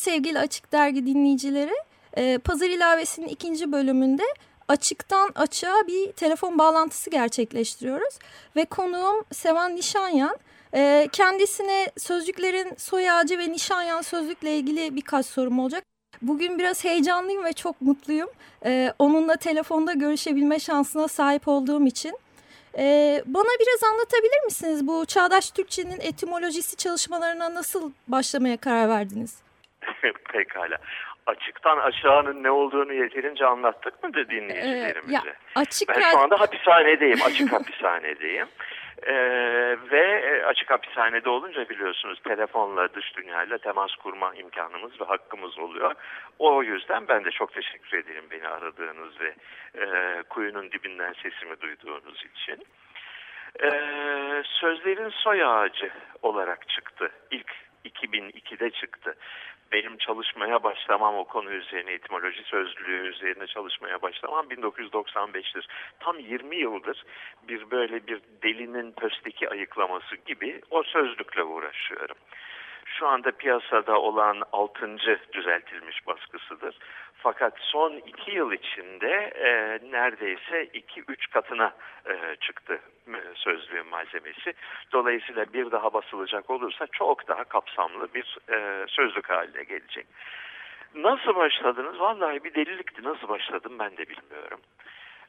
Sevgili Açık Dergi dinleyicileri. Ee, Pazar ilavesinin ikinci bölümünde açıktan açığa bir telefon bağlantısı gerçekleştiriyoruz. Ve konuğum Sevan Nişanyan. Ee, kendisine sözcüklerin soy ağacı ve Nişanyan sözlükle ilgili birkaç sorum olacak. Bugün biraz heyecanlıyım ve çok mutluyum. Ee, onunla telefonda görüşebilme şansına sahip olduğum için. Bana biraz anlatabilir misiniz bu çağdaş Türkçenin etimolojisi çalışmalarına nasıl başlamaya karar verdiniz? Pekala. Açıktan aşağının ne olduğunu yeterince anlattık mı da dinleyicilerimize? Ee, ya, açık ben şu anda hapishanedeyim, açık hapishanedeyim. Ee, ve e, açık hapishanede olunca biliyorsunuz telefonla dış dünyayla temas kurma imkanımız ve hakkımız oluyor. O yüzden ben de çok teşekkür ederim beni aradığınız ve e, kuyunun dibinden sesimi duyduğunuz için. Ee, sözlerin soy ağacı olarak çıktı. İlk 2002'de çıktı benim çalışmaya başlamam o konu üzerine etimoloji sözlüğü üzerine çalışmaya başlamam 1995'tir. Tam 20 yıldır bir böyle bir delinin pösteki ayıklaması gibi o sözlükle uğraşıyorum şu anda piyasada olan 6. düzeltilmiş baskısıdır. Fakat son 2 yıl içinde e, neredeyse 2-3 katına e, çıktı e, sözlüğün malzemesi. Dolayısıyla bir daha basılacak olursa çok daha kapsamlı bir e, sözlük haline gelecek. Nasıl başladınız? Vallahi bir delilikti. Nasıl başladım ben de bilmiyorum.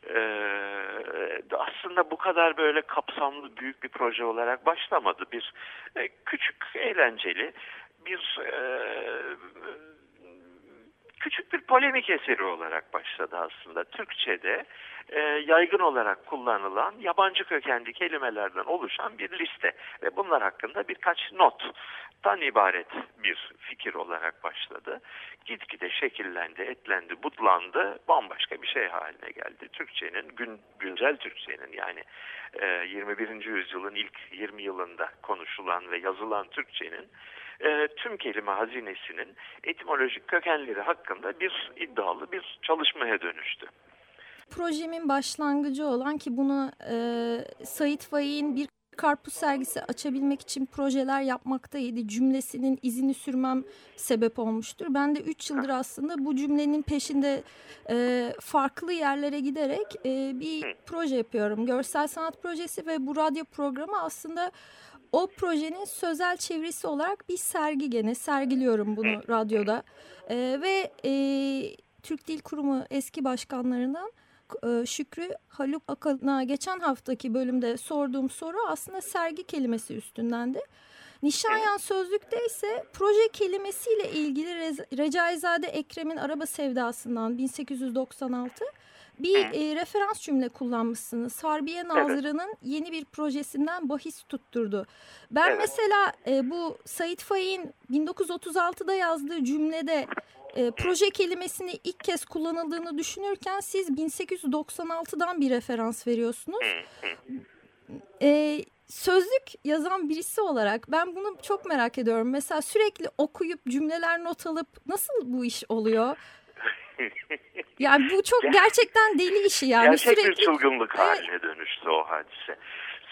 Ee, aslında bu kadar böyle kapsamlı büyük bir proje olarak başlamadı. Bir e, küçük eğlenceli bir e, küçük bir polemik eseri olarak başladı aslında. Türkçe'de e, yaygın olarak kullanılan yabancı kökenli kelimelerden oluşan bir liste ve bunlar hakkında birkaç nottan ibaret bir fikir olarak başladı. Gitgide şekillendi, etlendi, butlandı, bambaşka bir şey haline geldi. Türkçenin, gün, güncel Türkçenin yani e, 21. yüzyılın ilk 20 yılında konuşulan ve yazılan Türkçenin e, tüm kelime hazinesinin etimolojik kökenleri hakkında bir iddialı bir çalışmaya dönüştü. Projemin başlangıcı olan ki bunu e, Sait Faik'in bir karpuz sergisi açabilmek için projeler yapmaktaydı cümlesinin izini sürmem sebep olmuştur. Ben de 3 yıldır aslında bu cümlenin peşinde e, farklı yerlere giderek e, bir proje yapıyorum. Görsel sanat projesi ve bu radyo programı aslında o projenin sözel çevresi olarak bir sergi gene sergiliyorum bunu radyoda. E, ve e, Türk Dil Kurumu eski başkanlarından e, Şükrü Haluk Akan'a geçen haftaki bölümde sorduğum soru aslında sergi kelimesi üstündendi. Nişanyan Sözlük'te ise proje kelimesiyle ilgili Recaizade Ekrem'in Araba Sevdası'ndan 1896 bir e, referans cümle kullanmışsınız. Harbiye Nazırı'nın evet. yeni bir projesinden bahis tutturdu. Ben evet. mesela e, bu Sait Faik'in 1936'da yazdığı cümlede e, proje kelimesini ilk kez kullanıldığını düşünürken siz 1896'dan bir referans veriyorsunuz. E, sözlük yazan birisi olarak ben bunu çok merak ediyorum. Mesela sürekli okuyup cümleler not alıp nasıl bu iş oluyor? yani bu çok gerçekten deli işi yani. Gerçek sürekli... bir çılgınlık haline dönüştü o hadise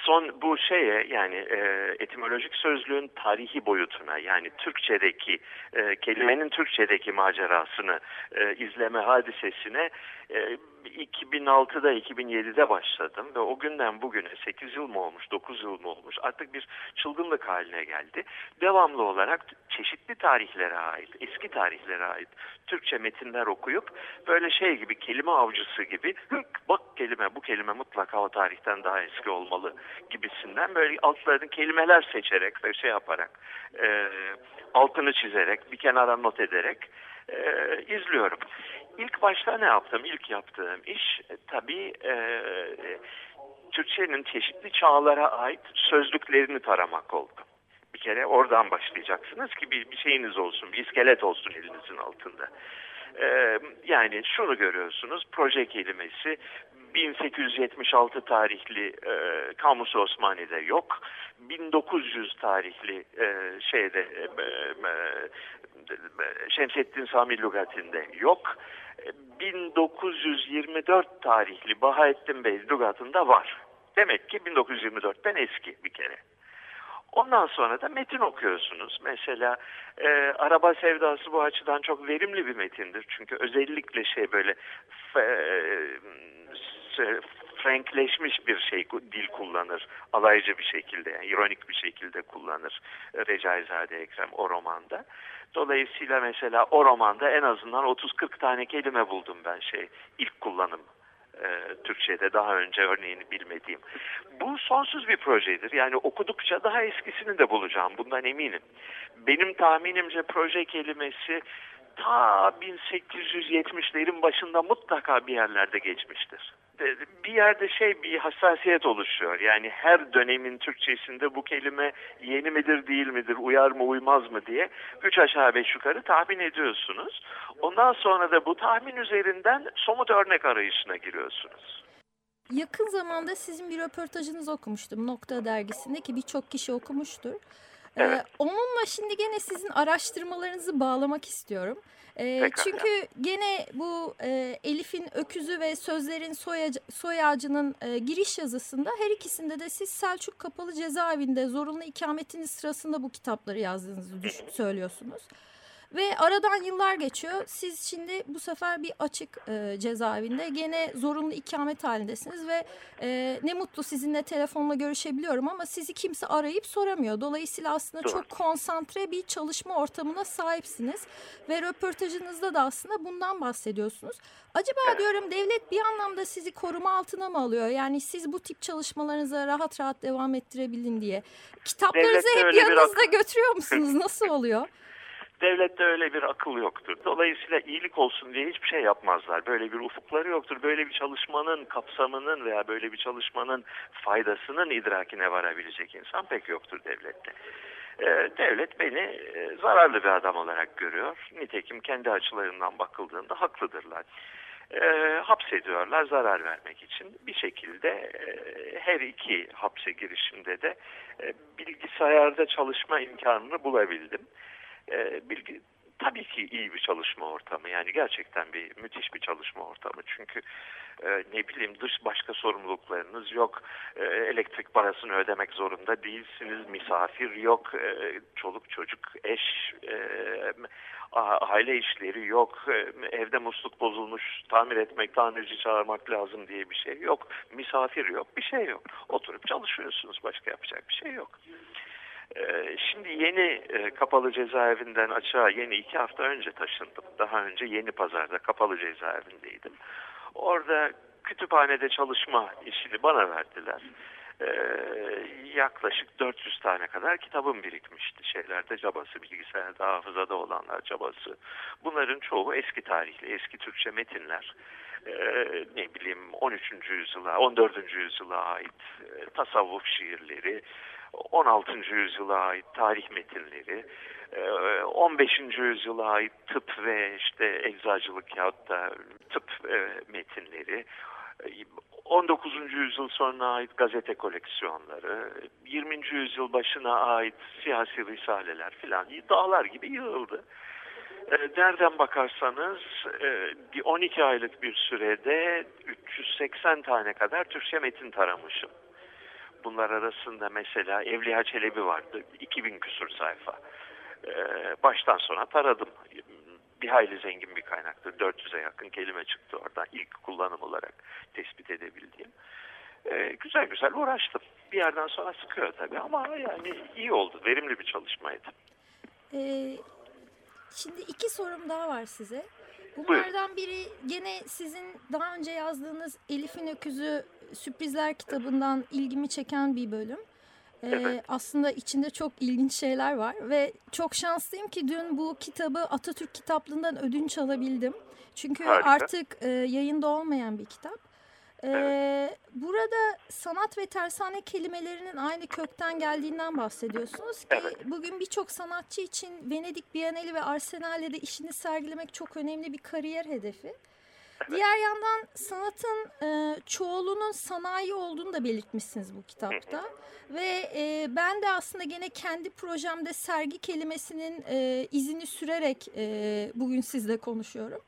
son bu şeye yani e, etimolojik sözlüğün tarihi boyutuna yani Türkçedeki e, kelimenin Türkçedeki macerasını e, izleme hadisesine e, 2006'da 2007'de başladım ve o günden bugüne 8 yıl mı olmuş 9 yıl mı olmuş artık bir çılgınlık haline geldi. Devamlı olarak çeşitli tarihlere ait eski tarihlere ait Türkçe metinler okuyup böyle şey gibi kelime avcısı gibi bak kelime bu kelime mutlaka o tarihten daha eski olmalı gibisinden böyle altlarını kelimeler seçerek ve şey yaparak e, altını çizerek bir kenara not ederek e, izliyorum. İlk başta ne yaptım? İlk yaptığım iş e, tabii e, Türkçenin çeşitli çağlara ait sözlüklerini taramak oldu. Bir kere oradan başlayacaksınız ki bir, bir şeyiniz olsun, bir iskelet olsun elinizin altında. E, yani şunu görüyorsunuz proje kelimesi 1876 tarihli e, Kamus Osmani'de yok. 1900 tarihli e, şeyde e, e, Şemsettin Sami Lugati'nde yok. 1924 tarihli Bahaettin Bey Lugat'ında var. Demek ki 1924'ten eski bir kere. Ondan sonra da metin okuyorsunuz. Mesela e, Araba Sevdası bu açıdan çok verimli bir metindir. Çünkü özellikle şey böyle e, frankleşmiş bir şey dil kullanır. Alaycı bir şekilde, yani ironik bir şekilde kullanır Recaizade Ekrem o romanda. Dolayısıyla mesela o romanda en azından 30-40 tane kelime buldum ben şey ilk kullanım e, Türkçe'de daha önce örneğini bilmediğim. Bu sonsuz bir projedir. Yani okudukça daha eskisini de bulacağım. Bundan eminim. Benim tahminimce proje kelimesi ta 1870'lerin başında mutlaka bir yerlerde geçmiştir. Bir yerde şey bir hassasiyet oluşuyor. Yani her dönemin Türkçesinde bu kelime yeni midir değil midir, uyar mı uymaz mı diye üç aşağı beş yukarı tahmin ediyorsunuz. Ondan sonra da bu tahmin üzerinden somut örnek arayışına giriyorsunuz. Yakın zamanda sizin bir röportajınızı okumuştum Nokta dergisinde ki birçok kişi okumuştur. Ee, evet. onunla şimdi gene sizin araştırmalarınızı bağlamak istiyorum. Ee, çünkü gene bu e, Elif'in öküzü ve sözlerin soy, soy ağacının e, giriş yazısında her ikisinde de siz Selçuk Kapalı Cezaevinde zorunlu ikametiniz sırasında bu kitapları yazdığınızı söylüyorsunuz. Ve aradan yıllar geçiyor. Siz şimdi bu sefer bir açık e, cezaevinde gene zorunlu ikamet halindesiniz ve e, ne mutlu sizinle telefonla görüşebiliyorum ama sizi kimse arayıp soramıyor. Dolayısıyla aslında Doğru. çok konsantre bir çalışma ortamına sahipsiniz ve röportajınızda da aslında bundan bahsediyorsunuz. Acaba evet. diyorum devlet bir anlamda sizi koruma altına mı alıyor? Yani siz bu tip çalışmalarınıza rahat rahat devam ettirebilin diye. Kitaplarınızı hep yanınızda götürüyor musunuz? Nasıl oluyor? Devlette öyle bir akıl yoktur. Dolayısıyla iyilik olsun diye hiçbir şey yapmazlar. Böyle bir ufukları yoktur. Böyle bir çalışmanın kapsamının veya böyle bir çalışmanın faydasının idrakine varabilecek insan pek yoktur devlette. Ee, devlet beni e, zararlı bir adam olarak görüyor. Nitekim kendi açılarından bakıldığında haklıdırlar. E, hapsediyorlar zarar vermek için. Bir şekilde e, her iki hapse girişimde de e, bilgisayarda çalışma imkanını bulabildim e, bilgi, tabii ki iyi bir çalışma ortamı. Yani gerçekten bir müthiş bir çalışma ortamı. Çünkü e, ne bileyim dış başka sorumluluklarınız yok. E, elektrik parasını ödemek zorunda değilsiniz. Misafir yok. E, çoluk çocuk, eş, e, aile işleri yok. E, evde musluk bozulmuş, tamir etmek, tamirci çağırmak lazım diye bir şey yok. Misafir yok, bir şey yok. Oturup çalışıyorsunuz. Başka yapacak bir şey yok. Ee, şimdi yeni e, kapalı cezaevinden açığa yeni iki hafta önce taşındım. Daha önce yeni pazarda kapalı cezaevindeydim. Orada kütüphanede çalışma işini bana verdiler. Ee, yaklaşık 400 tane kadar kitabım birikmişti. Şeylerde cabası, bilgisayarda, hafızada olanlar cabası. Bunların çoğu eski tarihli, eski Türkçe metinler. Ee, ne bileyim 13. yüzyıla, 14. yüzyıla ait e, tasavvuf şiirleri, 16. yüzyıla ait tarih metinleri, 15. E, yüzyıla ait tıp ve işte eczacılık yahut da tıp e, metinleri, 19. yüzyıl sonuna ait gazete koleksiyonları, 20. yüzyıl başına ait siyasi risaleler filan dağlar gibi yığıldı. E, nereden bakarsanız 12 aylık bir sürede 380 tane kadar Türkçe metin taramışım. Bunlar arasında mesela Evliya Çelebi vardı. 2000 küsur sayfa. Ee, baştan sona taradım. Bir hayli zengin bir kaynaktı. 400'e yakın kelime çıktı oradan ilk kullanım olarak tespit edebildiğim. Ee, güzel güzel uğraştım. Bir yerden sonra sıkıyor tabii ama yani iyi oldu. Verimli bir çalışmaydı. Ee, şimdi iki sorum daha var size. Bunlardan biri gene sizin daha önce yazdığınız Elif'in Öküzü Sürprizler kitabından ilgimi çeken bir bölüm. Ee, aslında içinde çok ilginç şeyler var ve çok şanslıyım ki dün bu kitabı Atatürk kitaplığından ödünç alabildim. Çünkü Harika. artık e, yayında olmayan bir kitap. Ee, burada sanat ve tersane kelimelerinin aynı kökten geldiğinden bahsediyorsunuz ki Evet. bugün birçok sanatçı için Venedik Bienali ve Arsenal'de de işini sergilemek çok önemli bir kariyer hedefi. Diğer yandan sanatın e, çoğulunun sanayi olduğunu da belirtmişsiniz bu kitapta. Ve e, ben de aslında gene kendi projemde sergi kelimesinin e, izini sürerek e, bugün sizle konuşuyorum.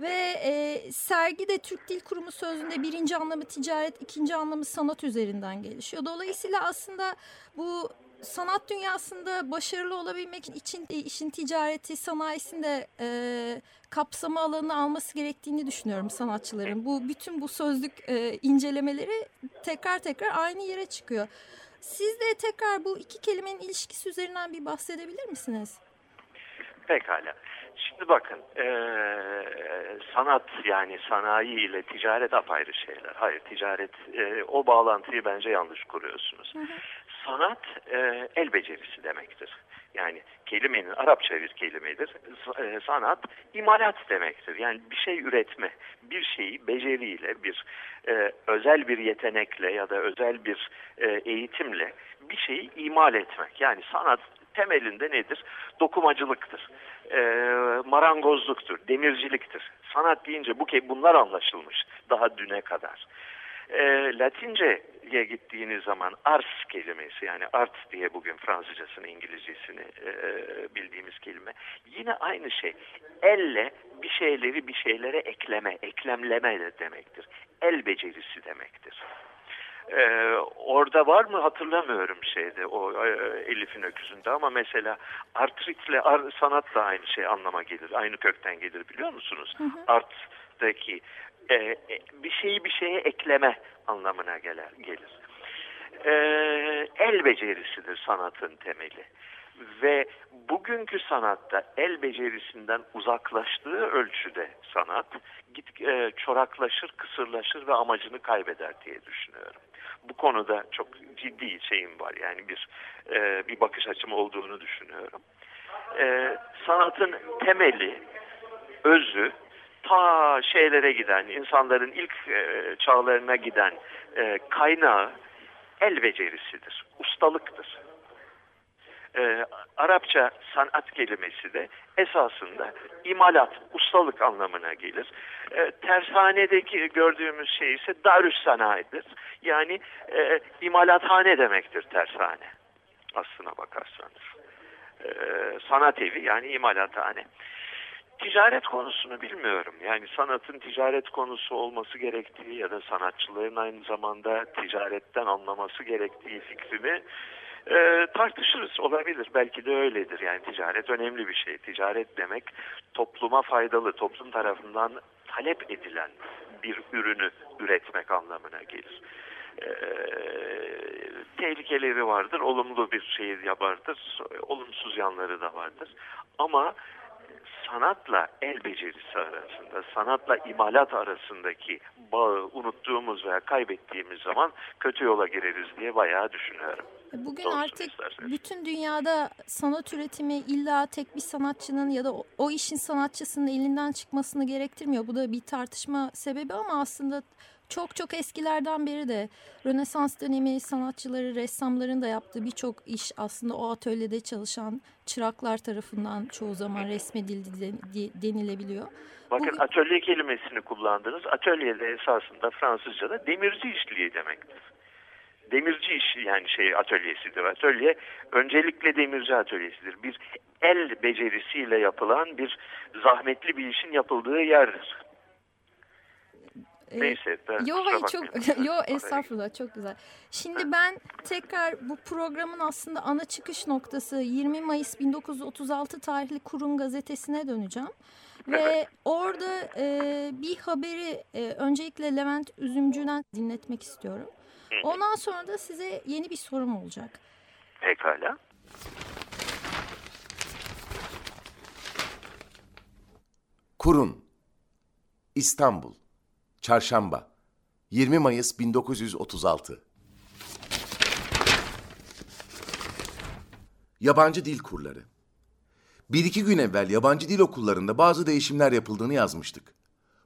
Ve e, sergi de Türk Dil Kurumu sözünde birinci anlamı ticaret, ikinci anlamı sanat üzerinden gelişiyor. Dolayısıyla aslında bu sanat dünyasında başarılı olabilmek için e, işin ticareti, sanayisinde e, kapsama alanını alması gerektiğini düşünüyorum sanatçıların. Bu bütün bu sözlük e, incelemeleri tekrar tekrar aynı yere çıkıyor. Siz de tekrar bu iki kelimenin ilişkisi üzerinden bir bahsedebilir misiniz? Pekala. Şimdi bakın eee, sanat yani sanayi ile ticaret apayrı şeyler. Hayır ticaret eee, o bağlantıyı bence yanlış kuruyorsunuz. Sanat eee, el becerisi demektir. Yani kelimenin Arapça bir kelimedir. Sanat imalat demektir. Yani bir şey üretme, bir şeyi beceriyle, bir eee, özel bir yetenekle ya da özel bir eee, eğitimle bir şeyi imal etmek. Yani sanat temelinde nedir? Dokumacılıktır, e, marangozluktur, demirciliktir. Sanat deyince bu bunlar anlaşılmış daha düne kadar. E, Latince'ye gittiğiniz zaman ars kelimesi yani art diye bugün Fransızcasını, İngilizcesini e, bildiğimiz kelime yine aynı şey. Elle bir şeyleri bir şeylere ekleme, eklemleme de demektir. El becerisi demektir. Ee, orada var mı hatırlamıyorum şeyde o e, Elif'in öküzünde ama mesela artritle ar, sanat da aynı şey anlama gelir. Aynı kökten gelir biliyor musunuz? Art'taki e, e, bir şeyi bir şeye ekleme anlamına gelir. gelir. Ee, el becerisidir sanatın temeli. Ve bugünkü sanatta el becerisinden uzaklaştığı ölçüde sanat git e, çoraklaşır, kısırlaşır ve amacını kaybeder diye düşünüyorum. Bu konuda çok ciddi şeyim var. Yani bir e, bir bakış açım olduğunu düşünüyorum. E, sanatın temeli, özü ta şeylere giden, insanların ilk e, çağlarına giden e, kaynağı el becerisidir, ustalıktır. E, Arapça sanat kelimesi de esasında imalat, ustalık anlamına gelir. E, tersanedeki gördüğümüz şey ise darüs sanayidir. Yani e, imalathane demektir tersane aslına bakarsanız. E, sanat evi yani imalathane. Ticaret konusunu bilmiyorum. Yani sanatın ticaret konusu olması gerektiği ya da sanatçıların aynı zamanda ticaretten anlaması gerektiği fikrini e, tartışırız. Olabilir. Belki de öyledir. Yani ticaret önemli bir şey. Ticaret demek topluma faydalı, toplum tarafından talep edilen bir ürünü üretmek anlamına gelir. E, tehlikeleri vardır, olumlu bir şey vardır, olumsuz yanları da vardır. Ama sanatla el becerisi arasında, sanatla imalat arasındaki bağı unuttuğumuz veya kaybettiğimiz zaman kötü yola gireriz diye bayağı düşünüyorum. Bugün Doğrusunu artık isterseniz. bütün dünyada sanat üretimi illa tek bir sanatçının ya da o, o işin sanatçısının elinden çıkmasını gerektirmiyor. Bu da bir tartışma sebebi ama aslında çok çok eskilerden beri de Rönesans dönemi sanatçıları, ressamların da yaptığı birçok iş aslında o atölyede çalışan çıraklar tarafından çoğu zaman resmedildi de- de- denilebiliyor. Bakın Bu- atölye kelimesini kullandınız. Atölye de esasında Fransızca'da demirci işliği demektir. Demirci iş yani şey atölyesidir. Atölye öncelikle demirci atölyesidir. Bir el becerisiyle yapılan bir zahmetli bir işin yapıldığı yerdir. Ee, Neyse. ben Yo hayır çok yo estağfurullah çok güzel. Şimdi ben tekrar bu programın aslında ana çıkış noktası 20 Mayıs 1936 tarihli Kurun gazetesine döneceğim. Ve Evet. orada e, bir haberi e, öncelikle Levent Üzümcü'den dinletmek istiyorum. Ondan sonra da size yeni bir sorum olacak. Pekala. Kurun İstanbul Çarşamba 20 Mayıs 1936 Yabancı dil kurları Bir iki gün evvel yabancı dil okullarında bazı değişimler yapıldığını yazmıştık.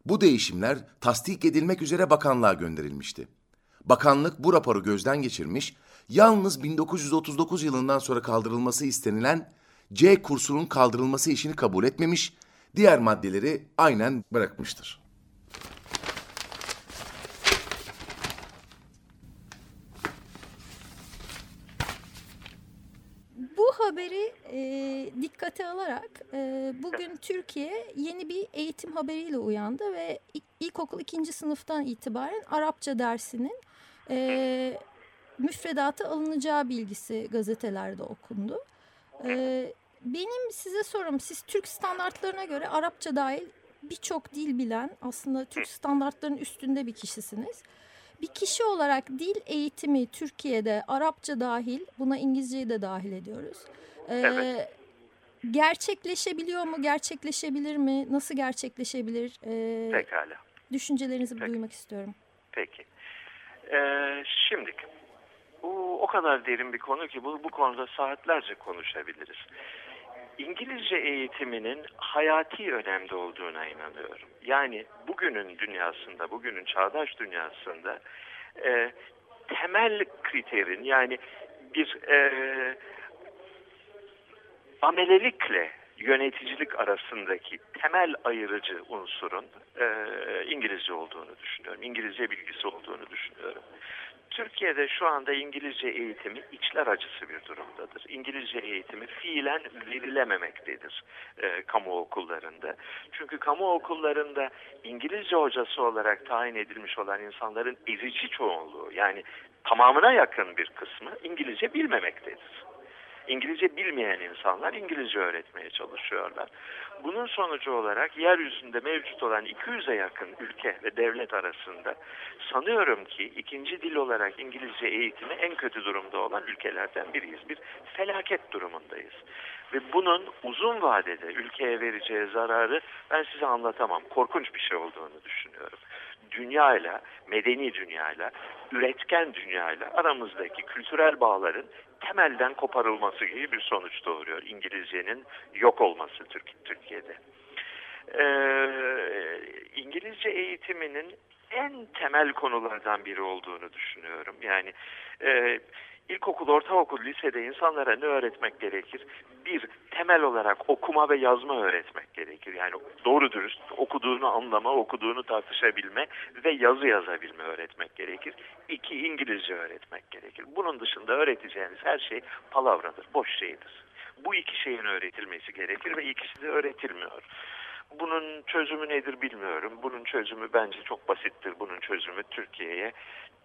Bu değişimler tasdik edilmek üzere bakanlığa gönderilmişti. Bakanlık bu raporu gözden geçirmiş, yalnız 1939 yılından sonra kaldırılması istenilen C kursunun kaldırılması işini kabul etmemiş, diğer maddeleri aynen bırakmıştır. Haberi e, dikkate alarak e, bugün Türkiye yeni bir eğitim haberiyle uyandı ve ilk- ilkokul ikinci sınıftan itibaren Arapça dersinin e, müfredata alınacağı bilgisi gazetelerde okundu. E, benim size sorum, siz Türk standartlarına göre Arapça dahil birçok dil bilen aslında Türk standartlarının üstünde bir kişisiniz. Bir kişi olarak dil eğitimi Türkiye'de Arapça dahil, buna İngilizceyi de dahil ediyoruz. Ee, Evet. Gerçekleşebiliyor mu? Gerçekleşebilir mi? Nasıl gerçekleşebilir? Ee, Pekala. düşüncelerinizi Peki. duymak istiyorum. Peki. Ee, şimdi bu o kadar derin bir konu ki bu, bu konuda saatlerce konuşabiliriz. İngilizce eğitiminin hayati önemde olduğuna inanıyorum. Yani bugünün dünyasında, bugünün çağdaş dünyasında e, temel kriterin yani bir e, amelelikle yöneticilik arasındaki temel ayırıcı unsurun e, İngilizce olduğunu düşünüyorum. İngilizce bilgisi olduğunu düşünüyorum. Türkiye'de şu anda İngilizce eğitimi içler acısı bir durumdadır. İngilizce eğitimi fiilen verilememektedir e, kamu okullarında. Çünkü kamu okullarında İngilizce hocası olarak tayin edilmiş olan insanların ezici çoğunluğu yani tamamına yakın bir kısmı İngilizce bilmemektedir. İngilizce bilmeyen insanlar İngilizce öğretmeye çalışıyorlar. Bunun sonucu olarak yeryüzünde mevcut olan 200'e yakın ülke ve devlet arasında sanıyorum ki ikinci dil olarak İngilizce eğitimi en kötü durumda olan ülkelerden biriyiz. Bir felaket durumundayız. Ve bunun uzun vadede ülkeye vereceği zararı ben size anlatamam. Korkunç bir şey olduğunu düşünüyorum. Dünyayla, medeni dünyayla, üretken dünyayla aramızdaki kültürel bağların temelden koparılması gibi bir sonuç doğuruyor İngilizcenin yok olması Türk, Türkiye'de. Ee, İngilizce eğitiminin en temel konulardan biri olduğunu düşünüyorum. Yani e, ilkokul, ortaokul, lisede insanlara ne öğretmek gerekir? Bir, temel olarak okuma ve yazma öğretmek gerekir. Yani doğru dürüst okuduğunu anlama, okuduğunu tartışabilme ve yazı yazabilme öğretmek gerekir. İki, İngilizce öğretmek gerekir. Bunun dışında öğreteceğiniz her şey palavradır, boş şeydir. Bu iki şeyin öğretilmesi gerekir ve ikisi de öğretilmiyor. Bunun çözümü nedir bilmiyorum. Bunun çözümü bence çok basittir. Bunun çözümü Türkiye'ye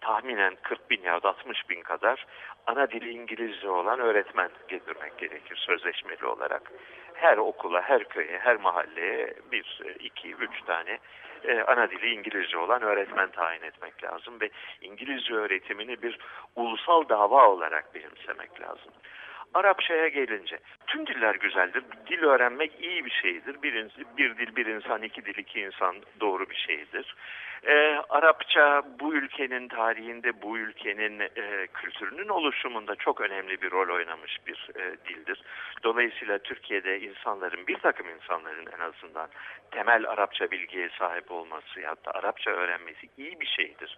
tahminen 40 bin ya da 60 bin kadar ana dili İngilizce olan öğretmen getirmek gerekir sözleşmeli olarak. Her okula, her köye, her mahalleye bir, iki, üç tane e, ana dili İngilizce olan öğretmen tayin etmek lazım ve İngilizce öğretimini bir ulusal dava olarak benimsemek lazım. Arapçaya gelince tüm diller güzeldir. Dil öğrenmek iyi bir şeydir. Bir, bir dil bir insan, iki dil iki insan doğru bir şeydir. Ee, Arapça bu ülkenin tarihinde, bu ülkenin e, kültürünün oluşumunda çok önemli bir rol oynamış bir e, dildir. Dolayısıyla Türkiye'de insanların, bir takım insanların en azından temel Arapça bilgiye sahip olması ya da Arapça öğrenmesi iyi bir şeydir.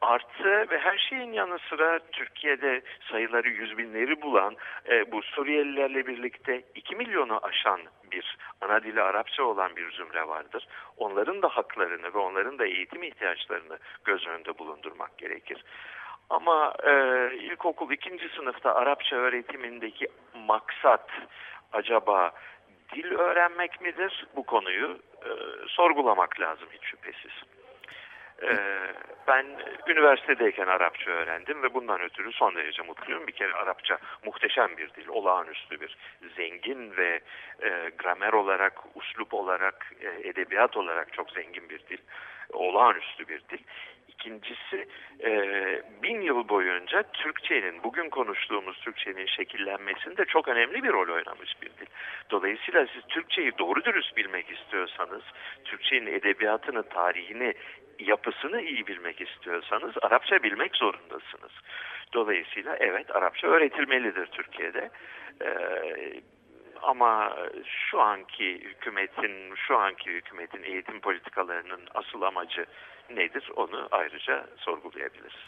Artı ve her şeyin yanı sıra Türkiye'de sayıları yüz binleri bulan e, bu Suriyelilerle birlikte 2 milyonu aşan bir ana dili Arapça olan bir zümre vardır. Onların da haklarını ve onların da eğitim ihtiyaçlarını göz önünde bulundurmak gerekir. Ama e, ilkokul ikinci sınıfta Arapça öğretimindeki maksat acaba dil öğrenmek midir? Bu konuyu e, sorgulamak lazım hiç şüphesiz. Ee, ben üniversitedeyken Arapça öğrendim ve bundan ötürü son derece mutluyum. Bir kere Arapça muhteşem bir dil, olağanüstü bir, zengin ve e, gramer olarak, uslup olarak, e, edebiyat olarak çok zengin bir dil, olağanüstü bir dil. İkincisi e, bin yıl boyunca Türkçenin, bugün konuştuğumuz Türkçenin şekillenmesinde çok önemli bir rol oynamış bir dil. Dolayısıyla siz Türkçeyi doğru dürüst bilmek istiyorsanız, Türkçenin edebiyatını, tarihini, yapısını iyi bilmek istiyorsanız Arapça bilmek zorundasınız. Dolayısıyla evet Arapça öğretilmelidir Türkiye'de. Ee, ama şu anki hükümetin, şu anki hükümetin eğitim politikalarının asıl amacı nedir onu ayrıca sorgulayabiliriz.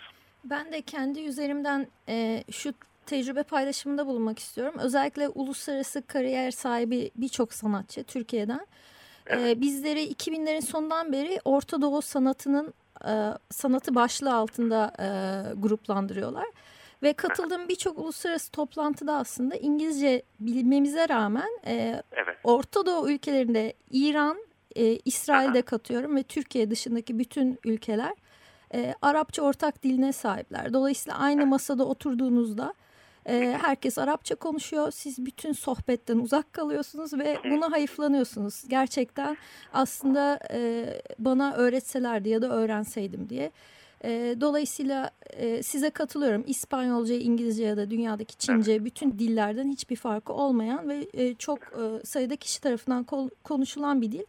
Ben de kendi üzerimden e, şu tecrübe paylaşımında bulunmak istiyorum. Özellikle uluslararası kariyer sahibi birçok sanatçı Türkiye'den. Evet. E, bizleri 2000'lerin sonundan beri Orta Doğu sanatının e, sanatı başlığı altında e, gruplandırıyorlar. Ve katıldığım birçok uluslararası toplantıda aslında İngilizce bilmemize rağmen e, evet. Orta Doğu ülkelerinde İran, e, İsrail'de katıyorum ve Türkiye dışındaki bütün ülkeler e, Arapça ortak diline sahipler. Dolayısıyla aynı masada oturduğunuzda e, herkes Arapça konuşuyor. Siz bütün sohbetten uzak kalıyorsunuz ve buna hayıflanıyorsunuz. Gerçekten aslında e, bana öğretselerdi ya da öğrenseydim diye. E, dolayısıyla e, size katılıyorum. İspanyolca, İngilizce ya da dünyadaki Çince bütün dillerden hiçbir farkı olmayan ve e, çok e, sayıda kişi tarafından konuşulan bir dil.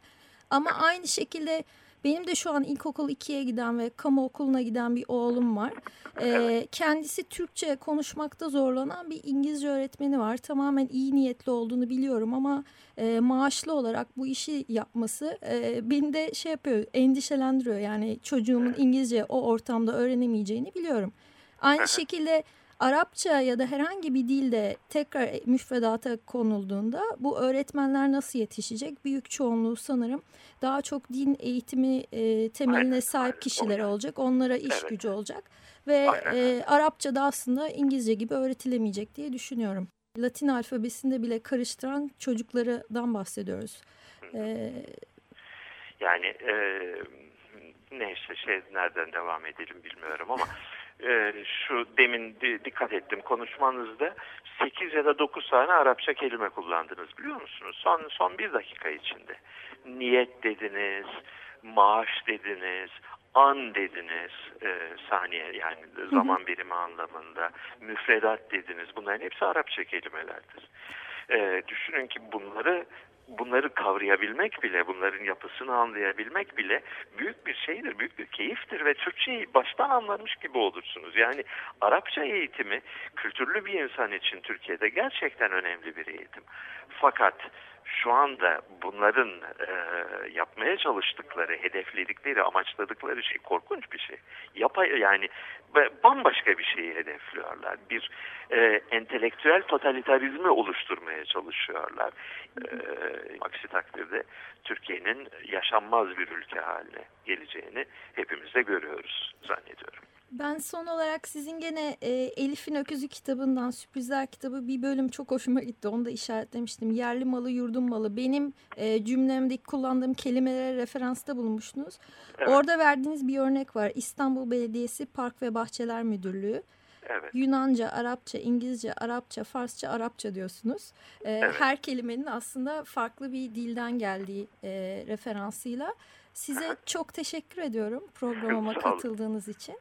Ama aynı şekilde benim de şu an ilkokul 2'ye giden ve kamu okuluna giden bir oğlum var. Ee, kendisi Türkçe konuşmakta zorlanan bir İngilizce öğretmeni var. Tamamen iyi niyetli olduğunu biliyorum ama e, maaşlı olarak bu işi yapması e, beni de şey yapıyor, endişelendiriyor. Yani çocuğumun İngilizce o ortamda öğrenemeyeceğini biliyorum. Aynı şekilde Arapça ya da herhangi bir dilde tekrar müfredata konulduğunda bu öğretmenler nasıl yetişecek? Büyük çoğunluğu sanırım daha çok din eğitimi e, temeline aynen, sahip aynen, kişiler aynen. olacak. Onlara iş evet. gücü olacak. Ve e, Arapça da aslında İngilizce gibi öğretilemeyecek diye düşünüyorum. Latin alfabesinde bile karıştıran çocuklardan bahsediyoruz. Ee, yani e, neyse şey nereden devam edelim bilmiyorum ama e, şu demin dikkat ettim konuşmanızda 8 ya da 9 tane Arapça kelime kullandınız biliyor musunuz? Son, son bir dakika içinde. Niyet dediniz, maaş dediniz, an dediniz e, saniye yani zaman birimi anlamında, müfredat dediniz. Bunların hepsi Arapça kelimelerdir. E, düşünün ki bunları bunları kavrayabilmek bile, bunların yapısını anlayabilmek bile büyük bir şeydir, büyük bir keyiftir ve Türkçeyi baştan anlamış gibi olursunuz. Yani Arapça eğitimi kültürlü bir insan için Türkiye'de gerçekten önemli bir eğitim. Fakat şu anda bunların e, yapmaya çalıştıkları, hedefledikleri, amaçladıkları şey korkunç bir şey. Yapa, yani bambaşka bir şeyi hedefliyorlar. Bir e, entelektüel totalitarizmi oluşturmaya çalışıyorlar. E, aksi takdirde Türkiye'nin yaşanmaz bir ülke haline geleceğini hepimiz de görüyoruz zannediyorum. Ben son olarak sizin gene e, Elif'in Öküzü kitabından Sürprizler kitabı bir bölüm çok hoşuma gitti. Onu da işaretlemiştim. Yerli malı yurdum malı. Benim e, cümlemdeki kullandığım kelimelere referansta bulunmuşsunuz. Evet. Orada verdiğiniz bir örnek var. İstanbul Belediyesi Park ve Bahçeler Müdürlüğü. Evet. Yunanca, Arapça, İngilizce, Arapça, Farsça, Arapça diyorsunuz. Ee, evet. Her kelimenin aslında farklı bir dilden geldiği e, referansıyla. Size çok teşekkür ediyorum programıma katıldığınız için.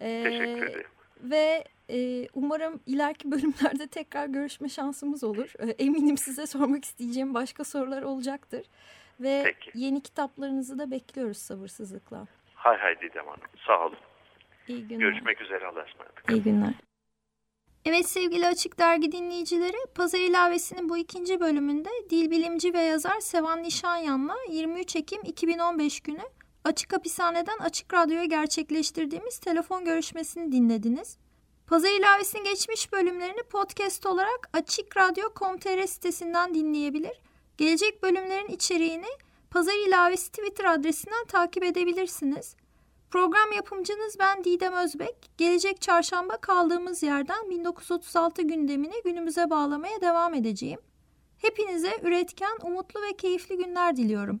Ee, Teşekkür ederim. Ve e, umarım ileriki bölümlerde tekrar görüşme şansımız olur. E, eminim size sormak isteyeceğim başka sorular olacaktır. Ve Peki. yeni kitaplarınızı da bekliyoruz sabırsızlıkla. Hay hay Didem Hanım. Sağ olun. İyi günler. Görüşmek üzere. Allah'a ısmarladık. İyi günler. Evet sevgili Açık Dergi dinleyicileri, Pazar İlavesi'nin bu ikinci bölümünde dil bilimci ve yazar Sevan Nişanyan'la 23 Ekim 2015 günü Açık Hapishane'den Açık Radyo'ya gerçekleştirdiğimiz telefon görüşmesini dinlediniz. Pazar ilavesinin geçmiş bölümlerini podcast olarak açıkradyo.com.tr sitesinden dinleyebilir. Gelecek bölümlerin içeriğini Pazar ilavesi Twitter adresinden takip edebilirsiniz. Program yapımcınız ben Didem Özbek. Gelecek çarşamba kaldığımız yerden 1936 gündemini günümüze bağlamaya devam edeceğim. Hepinize üretken, umutlu ve keyifli günler diliyorum.